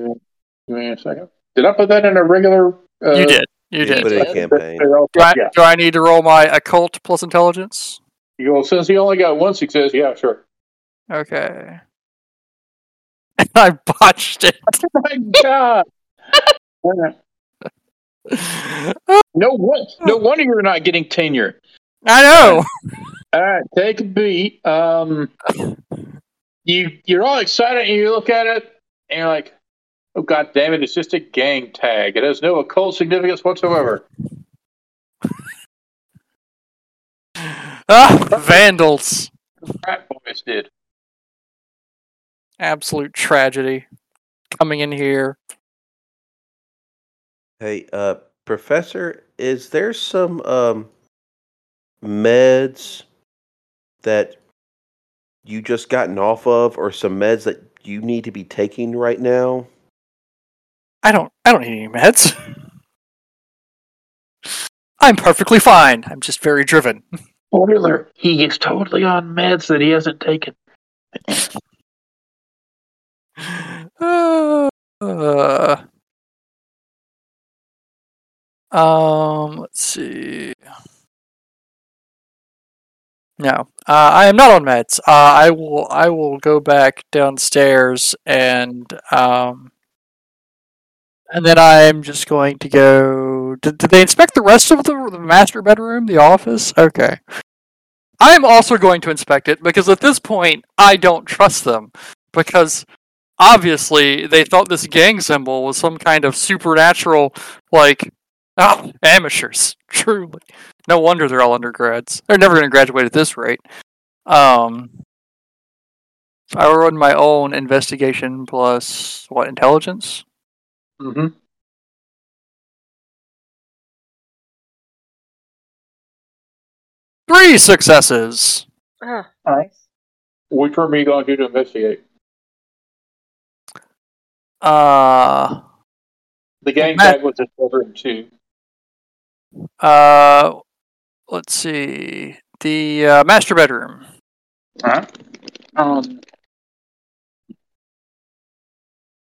Give me a second. Did I put that in a regular? Uh, you did. You you did. put it in campaign. Do I, Yeah. do I need to roll my occult plus intelligence? You go, since he only got one success, yeah, sure. Okay. <laughs> I botched it. <laughs> Oh my god! <laughs> <laughs> no one, no wonder you're not getting tenure. I know. All right, take a beat. Um, you you're all excited, and you look at it, and you're like, "Oh god damn it! It's just a gang tag. It has no occult significance whatsoever." Ah, vandals. Frat boys did. Absolute tragedy. Coming in here. Hey, uh, Professor, is there some um, meds that you just gotten off of, or some meds that you need to be taking right now? I don't. I don't need any meds. I'm perfectly fine. I'm just very driven. Spoiler: He is totally on meds that he hasn't taken. Uh, <sighs> um, let's see. No, uh, I am not on meds. Uh, I will. I will go back downstairs and um, and then I'm just going to go. Did, did they inspect the rest of the, the master bedroom, the office? Okay. I'm also going to inspect it because at this point I don't trust them because obviously they thought this gang symbol was some kind of supernatural like oh amateurs truly no wonder they're all undergrads they're never going to graduate at this rate um if i run my own investigation plus what intelligence Mm-hmm. three successes Ah, nice. Which room are you going to to investigate? uh The gang tag was in bedroom two. Uh let's see the uh, master bedroom All right. Um,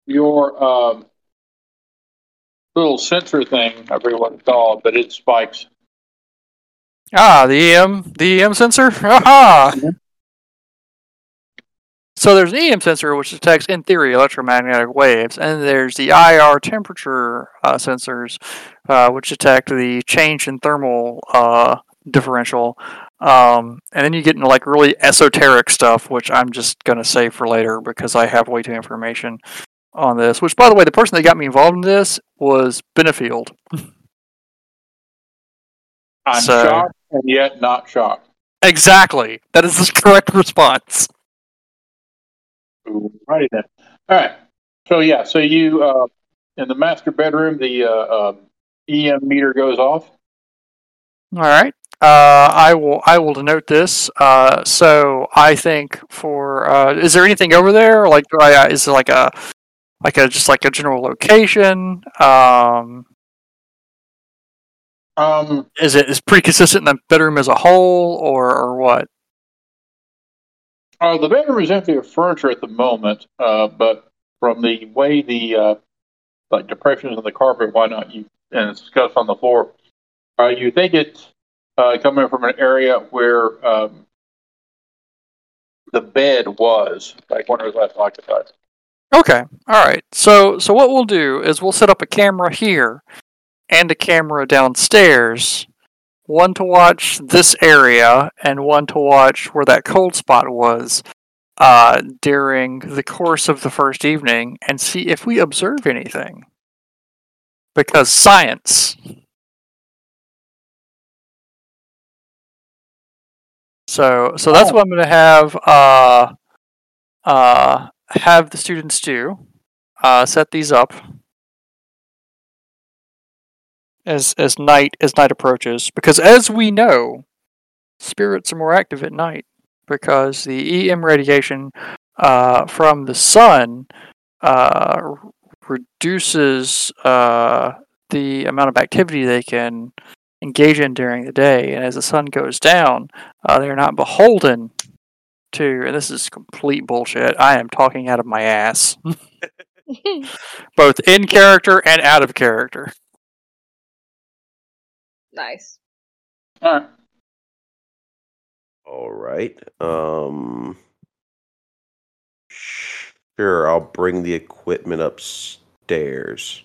your um, little sensor thing, I forget what it's called, but it spikes. Ah, the EM, the EM sensor. <laughs> Aha! So there's an EM sensor which detects, in theory, electromagnetic waves, and there's the IR temperature uh, sensors, uh, which detect the change in thermal uh, differential. Um, and then you get into like really esoteric stuff, which I'm just gonna save for later because I have way too information on this. Which, by the way, the person that got me involved in this was Benefield. I'm So- shocked and yet not shocked. Exactly. That is the <laughs> correct response. Righty then. All right. So yeah, so you uh, in the master bedroom, the uh, uh, EM meter goes off. All right. Uh, I will. I will denote this. Uh, so I think for uh, is there anything over there? Like, do I, uh, is it like a like a just like a general location? Um, Um, is it is pretty consistent in the bedroom as a whole, or or what? Uh, the bedroom is empty of furniture at the moment, uh, but from the way the uh, like depressions in the carpet, why not you and it's scuffs on the floor, uh, you think it's uh, coming from an area where um, the bed was, like when it was last occupied. Okay. All right. So so what we'll do is we'll set up a camera here and a camera downstairs. One to watch this area and one to watch where that cold spot was. uh, during the course of the first evening and see if we observe anything. Because science. So, so that's Oh. what I'm going to have. Uh, uh, have the students do. Uh, set these up as as night as night approaches, because as we know, spirits are more active at night because the EM radiation uh, from the sun uh, reduces uh, the amount of activity they can engage in during the day, and as the sun goes down, uh, they're not beholden to. And this is complete bullshit. I am talking out of my ass, <laughs> <laughs> both in character and out of character. Nice. All right. All right. Um. Sure, I'll bring the equipment upstairs.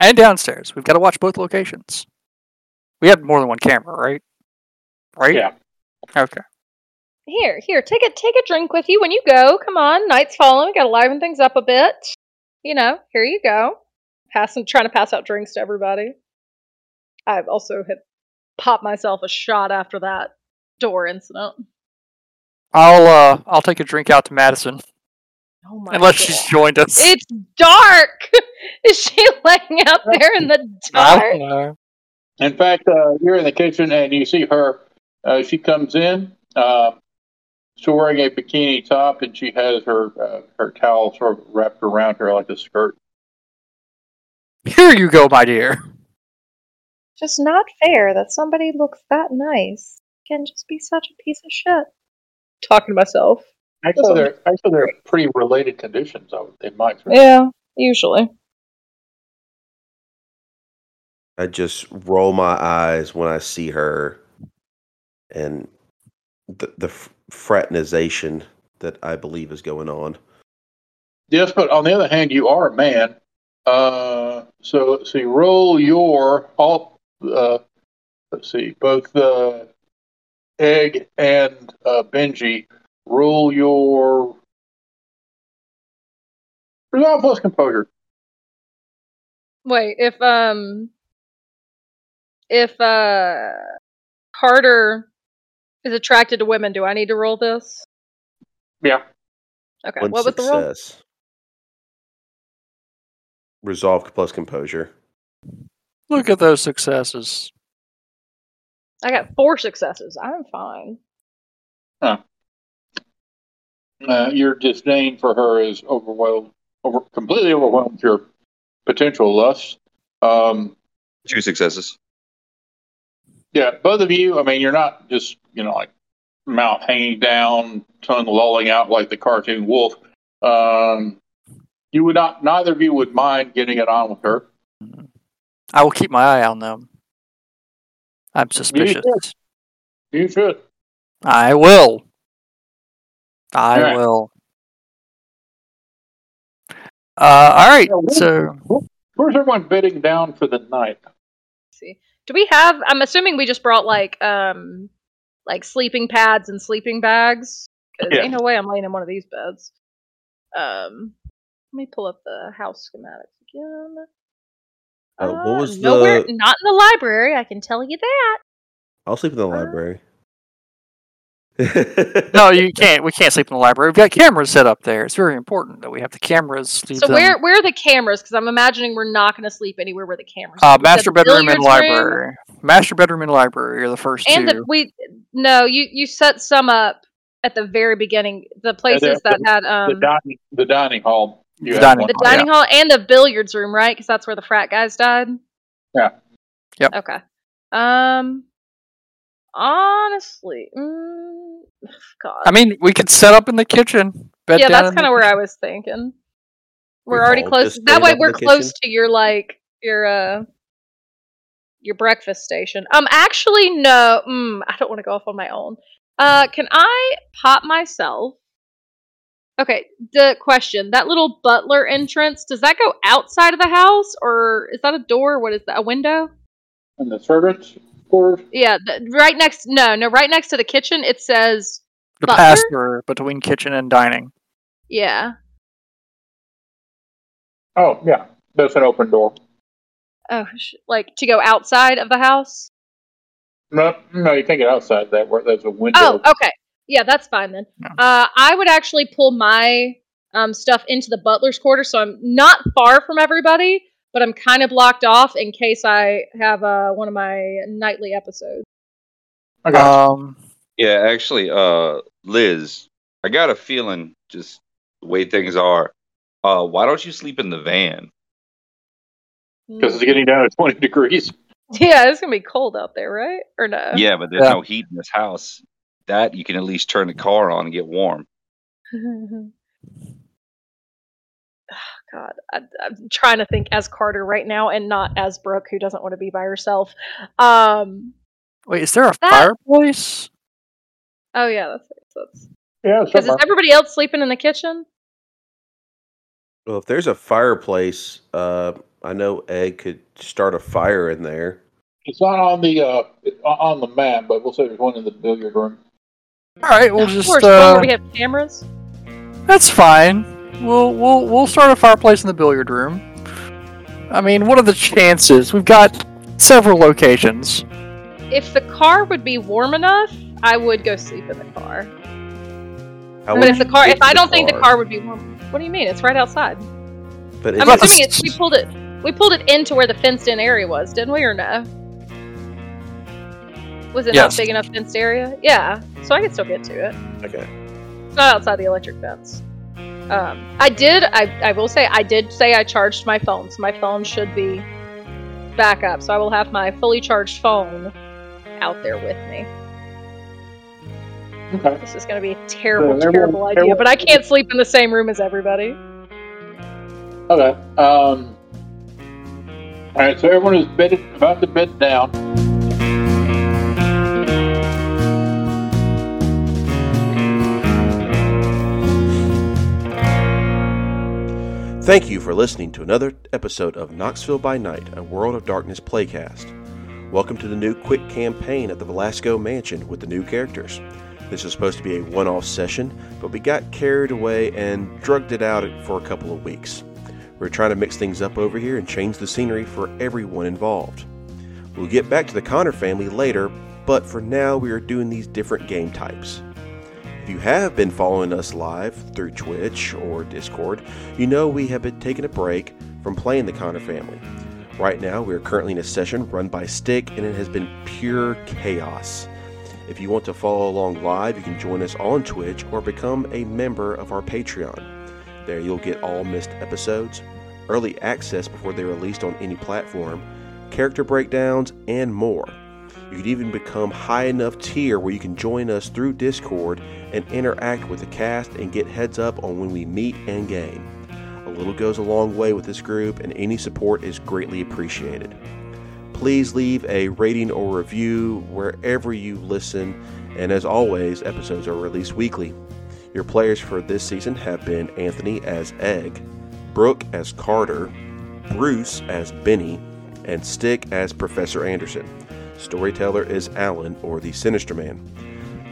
and downstairs. We've got to watch both locations. We have more than one camera, right? Right? Yeah. Okay. Here, here, take a take a drink with you when you go. Come on, night's falling. We gotta liven things up a bit. You know, here you go. Passing, trying to pass out drinks to everybody. I've also had popped myself a shot after that door incident. I'll uh I'll take a drink out to Madison Oh my unless God. she's joined us. It's dark. <laughs> Is she laying out there in the I dark? don't know. In fact, uh, you're in the kitchen and you see her. Uh, she comes in. Uh, she's wearing a bikini top and she has her uh, her towel sort of wrapped around her like a skirt. Here you go, my dear. Just not fair that somebody looks that nice can just be such a piece of shit. Talking to myself. Actually, they're actually they're pretty related conditions. I would, in my experience. Yeah, usually. I just roll my eyes when I see her, and the the fraternization that I believe is going on. Yes, but on the other hand, you are a man. Uh, so so you roll your all. Uh, let's see, both uh, Egg and uh, Benji roll your resolve plus composure. Wait, if um if uh Carter is attracted to women, do I need to roll this? Yeah. Okay. One what was the roll? Success. Resolve plus composure. Look at those successes. I got four successes. I'm fine. Uh, your disdain for her is overwhelmed, over completely overwhelmed your potential lust. Um, Two successes. Yeah, both of you. I mean, you're not just you know like mouth hanging down, tongue lolling out like the cartoon wolf. Um, you would not. Neither of you would mind getting it on with her. I will keep my eye on them. I'm suspicious. You should. I will. I Alright. will. Uh, all right. Yeah, we'll- So Where's everyone bedding down for the night? see. Do we have I'm assuming we just brought like um like sleeping pads and sleeping bags. Because Yeah. ain't no way I'm laying in one of these beds. Um let me pull up the house schematics again. Uh, what was nowhere the- not in the library, I can tell you that. I'll sleep in the Uh, library. no, <laughs> you can't. We can't sleep in the library. We've got cameras set up there. It's very important that we have the cameras. leave So them- where where are the cameras? Because I'm imagining we're not going to sleep anywhere where the cameras. Uh, are. Master bedroom and billiards room, library. Master bedroom and library are the first And two. the, we no, you you set some up at the very beginning. The places the- that had um, the dining, the dining hall. You The dining the hall, yeah. hall and the billiards room, right? Because that's where the frat guys died. Yeah. Yep. Okay. Um. Honestly, mm, God. I mean, we could set up in the kitchen. Bed yeah, that's kind of where I was thinking. We We're already close. That way, we're close kitchen? to your like your uh your breakfast station. Um, actually, no. Mm, I don't want to go off on my own. Uh, can I pop myself? Okay. The question: that little butler entrance does that go outside of the house, or is that a door? What is that? A window? And the servants' quarters. Yeah, the, right next. No, no, right next to the kitchen. It says the Butler? pass through between kitchen and dining. Yeah. Oh yeah, that's an open door. Oh, sh- like to go outside of the house? No, no, you can't get outside that. Where there's a window. Oh, okay. Yeah, that's fine then. Yeah. Uh, I would actually pull my um, stuff into the butler's quarter, so I'm not far from everybody, but I'm kind of blocked off in case I have uh, one of my nightly episodes. Okay. Um, Yeah, actually, uh, Liz, I got a feeling just the way things are. Uh, why don't you sleep in the van? Because it's getting down to 20 degrees. <laughs> Yeah, it's gonna be cold out there, right? Or no? Yeah, but there's Yeah. no heat in this house. That you can at least turn the car on and get warm. <sighs> Oh, God, I, I'm trying to think as Carter right now, and not as Brooke, who doesn't want to be by herself. Um. wait, is there a That- fireplace? Oh yeah, that's that's Yeah, because is everybody else sleeping in the kitchen? Well, if there's a fireplace, uh, I know Egg could start a fire in there. It's not on the uh, on the map, but we'll say there's one in the billiard room. All right, we'll Of just course, one uh, where we have cameras. that's fine. We'll we'll we'll start a fireplace in the billiard room. I mean, what are the chances? We've got several locations. If the car would be warm enough, I would go sleep in the car. How but if the car, get if I don't think the car would be warm, what do you mean? It's right outside. But I'm assuming it's we pulled it. We pulled it into where the fenced-in area was, didn't we, or no? Was it Yes. not big enough fenced area? Yeah, so I could still get to it. okay. It's not outside the electric fence. Um, I did. I, I will say I did say I charged my phone, so my phone should be back up. So I will have my fully charged phone out there with me. Okay. This is going to be a terrible, everyone- terrible idea, everyone- but I can't sleep in the same room as everybody. Okay. Um. All right. So everyone is bedded, about to bed down. Thank you for listening to another episode of Knoxville by Night, a World of Darkness playcast. Welcome to the new quick campaign at the Velasco Mansion with the new characters. This was supposed to be a one off session, but we got carried away and drugged it out for a couple of weeks. We're trying to mix things up over here and change the scenery for everyone involved. We'll get back to the Connor family later, but for now we are doing these different game types. If you have been following us live through Twitch or Discord, you know we have been taking a break from playing the Connor family. Right now, we are currently in a session run by Stick, and it has been pure chaos. If you want to follow along live, you can join us on Twitch or become a member of our Patreon. There, you'll get all missed episodes, early access before they're released on any platform, character breakdowns, and more. You can even become high enough tier where you can join us through Discord and interact with the cast and get heads up on when we meet and game. A little goes a long way with this group, and any support is greatly appreciated. Please leave a rating or review wherever you listen, and as always, episodes are released weekly. Your players for this season have been Anthony as Egg, Brooke as Carter, Bruce as Benny, and Stick as Professor Anderson. Storyteller is Alan, or the Sinister Man.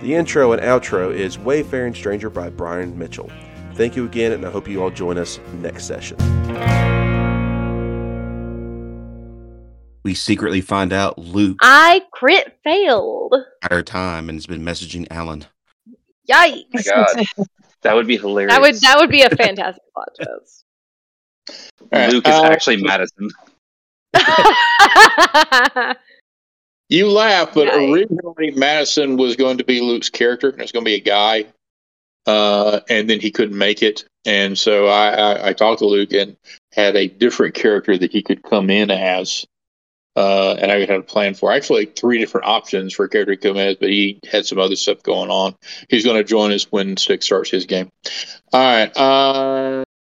The intro and outro is Wayfaring Stranger by Brian Mitchell. Thank you again, and I hope you all join us next session. We secretly find out Luke I crit failed. entire time and has been messaging Alan. Yikes! my God, <laughs> that would be hilarious. That would that would be a fantastic <laughs> plot twist. All right, Luke is uh, actually Madison. <laughs> You laugh, but originally Madison was going to be Luke's character. and It was going to be a guy, uh, and then he couldn't make it, and so I, I, I talked to Luke and had a different character that he could come in as, uh, and I had a plan for actually three different options for a character to come as, but he had some other stuff going on. He's going to join us when Stick starts his game. All right. Uh,